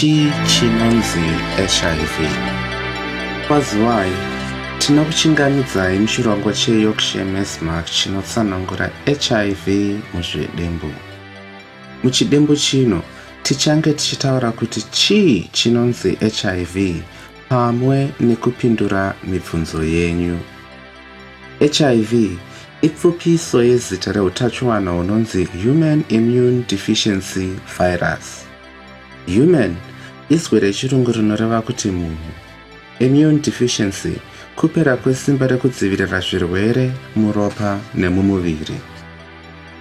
chii chinonzi hiv kwaziwai tina kuchingamidzai muchirongwa cheyorkshire mesmark chinotsanangura hiv muzvidembu muchidembu chino tichange tichitaura kuti chii chinonzi hiv pamwe nekupindura mibvunzo yenyu. Hiv ipfupiso yezita reutachiwana hunonzi human immune deficiency virus. Human izwi rechirungu rinoreva kuti munhu immune deficiency kupera kwesimba rekudzivirira zvirwere muropa nemumuviri.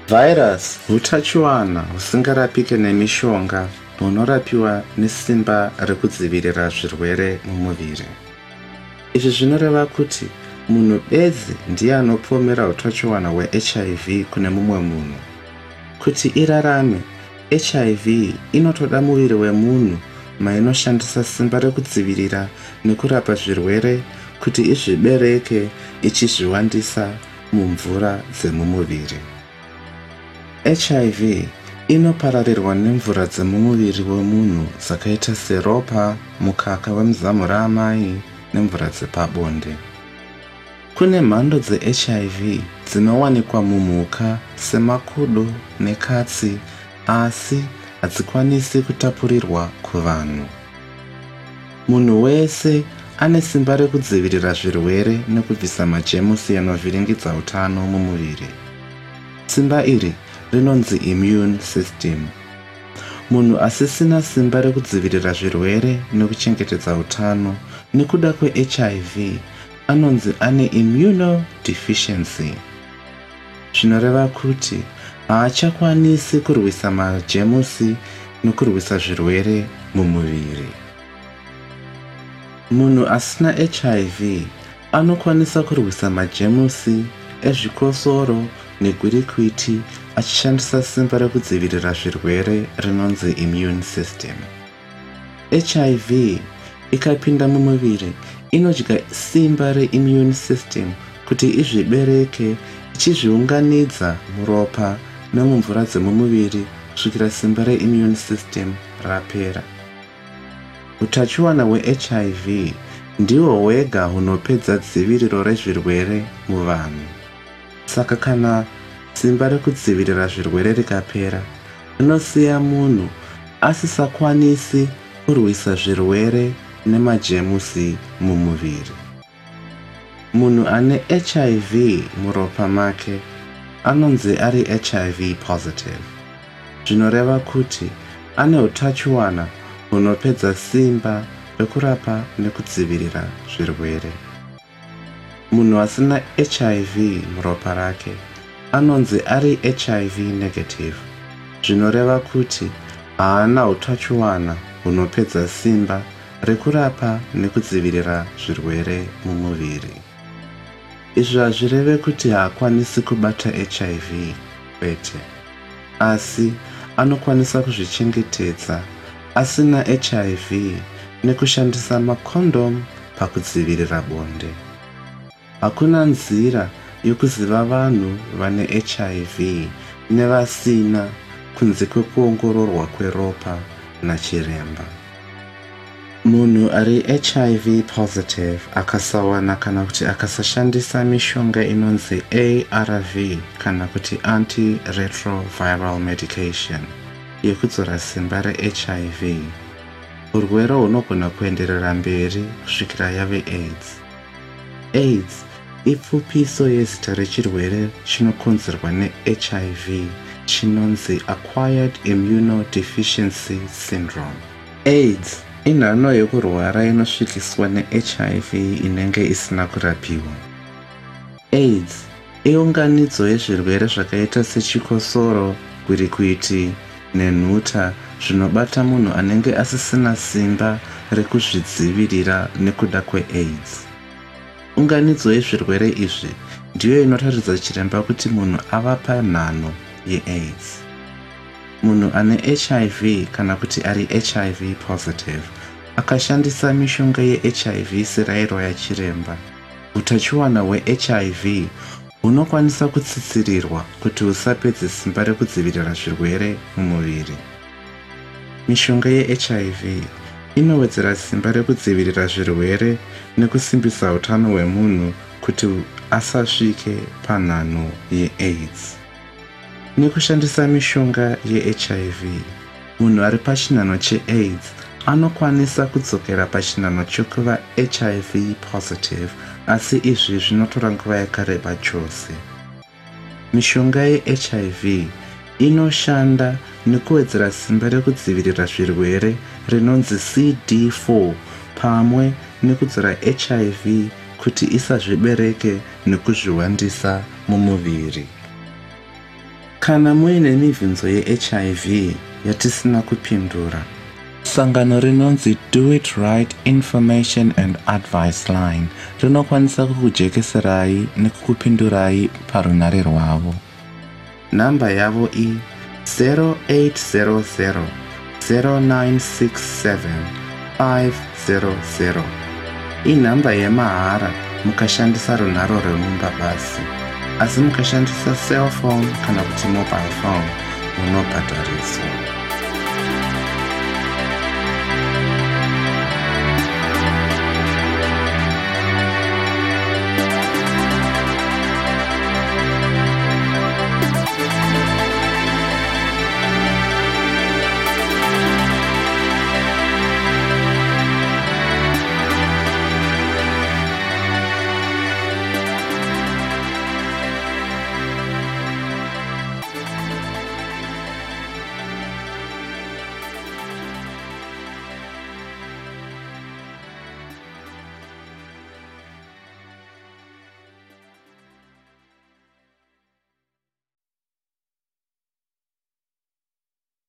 Virus hutachiwana husingarapike nemishonga hunorapiwa nesimba rekudzivirira zvirwere mumuviri. Izvi zvinoreva kuti munhu bedzi ndiye anopomera utachiwana hwehiv kune mumwe munhu. Kuti irarame hiv inotoda muviri wemunhu mainoshandisa simba rekudzivirira nekurapa zvirwere kuti izvibereke ichizviwandisa mumvura dzemumuviri. Hiv inopararirwa nemvura dzemumuviri wemunhu dzakaita seropa mukaka wemuzamu raamai nemvura dzepabonde. Kune mhando dzehiv dzinowanikwa mumhuka semakudo nekatsi asi hadzikwanisi kutapurirwa kuvanhu. Munhu wese ane simba rekudzivirira zvirwere nekubvisa majemusi anovhiringidza utano mumuviri. Simba iri rinonzi immune system. Munhu asisina simba rekudzivirira zvirwere nekuchengetedza utano nekuda kwehiv anonzi ane immunodeficiency. Zvinoreva kuti haachakwanisi kurwisa majemusi nokurwisa zvirwere mumuviri. Munhu asina hiv anokwanisa kurwisa majemusi ezvikosoro negwirikwiti achishandisa simba rekudzivirira zvirwere rinonzi immune system. Hiv ikapinda mumuviri inodya simba reimmune system kuti izvibereke ichizviunganidza muropa nemumvura dzemumuviri kusvikira simba reimmune system rapera. Utachiwana hwehiv ndihwo hwega hunopedza dziviriro rezvirwere muvanhu. Saka kana simba rekudzivirira zvirwere rikapera rinosiya munhu asisakwanisi kurwisa zvirwere nemajemusi mumuviri. Munhu ane hiv muropa make anonzi ari hiv positive. Zvinoreva kuti ane utachiwana hunopedza simba rekurapa nekudzivirira zvirwere. Munhu asina hiv muropa rake anonzi ari hiv negative. Zvinoreva kuti haana utachiwana hunopedza simba rekurapa nekudzivirira zvirwere mumuviri izvi hazvireve kuti haakwanisi kubata hiv kwete. Asi anokwanisa kuzvichengetedza asina hiv nekushandisa makondom pakudzivirira bonde. Hakuna nzira yokuziva vanhu vane hiv nevasina kunze kwekuongororwa kweropa nachiremba munhu ari hiv positive akasawana kana kuti akasashandisa mishonga inonzi arv kana kuti antiretroviral medication yekudzora simba rehiv urwere hunogona kuenderera mberi kusvikira yave aids. Aids ipfupiso yezita rechirwere chinokonzerwa nehiv chinonzi acquired immunodeficiency syndrome. Aids inhano yekurwara inosvikiswa nehiv inenge isina kurapiwa. Aids iunganidzo yezvirwere zvakaita sechikosoro gwirikwiti nenhuta zvinobata munhu anenge asisina simba rekuzvidzivirira nekuda kweaids. Unganidzo yezvirwere izvi ndiyo inotaridza chiremba kuti munhu ava panhano yeaids munhu ane hiv kana kuti ari hiv positive akashandisa mishonga yehiv serairo yachiremba utachiwana hwehiv hunokwanisa kutsitsirirwa kuti husapedze simba rekudzivirira zvirwere mumuviri. Mishonga yehiv inowedzera simba rekudzivirira zvirwere nekusimbisa utano hwemunhu kuti asasvike panhano yeaids nekushandisa mishonga yehiv munhu ari pachinhano cheaids anokwanisa kudzokera pachinhano chekuva hiv positive asi izvi zvinotora nguva yakareba chose. Mishonga yehiv inoshanda nekuwedzera simba rekudzivirira zvirwere rinonzi cd4 pamwe nekudzora hiv kuti isazvibereke nekuzviwandisa mumuviri kana muine mibvunzo yehiv yatisina kupindura sangano rinonzi do it right information and advice line rinokwanisa kukujekeserai nekukupindurai parunare rwavo. Nhamba yavo i0800 0967 500 inhamba yemahara mukashandisa runharo rwemumba basi asi mukashandisa cellphone kana kuti mobile phone munobhadhariswa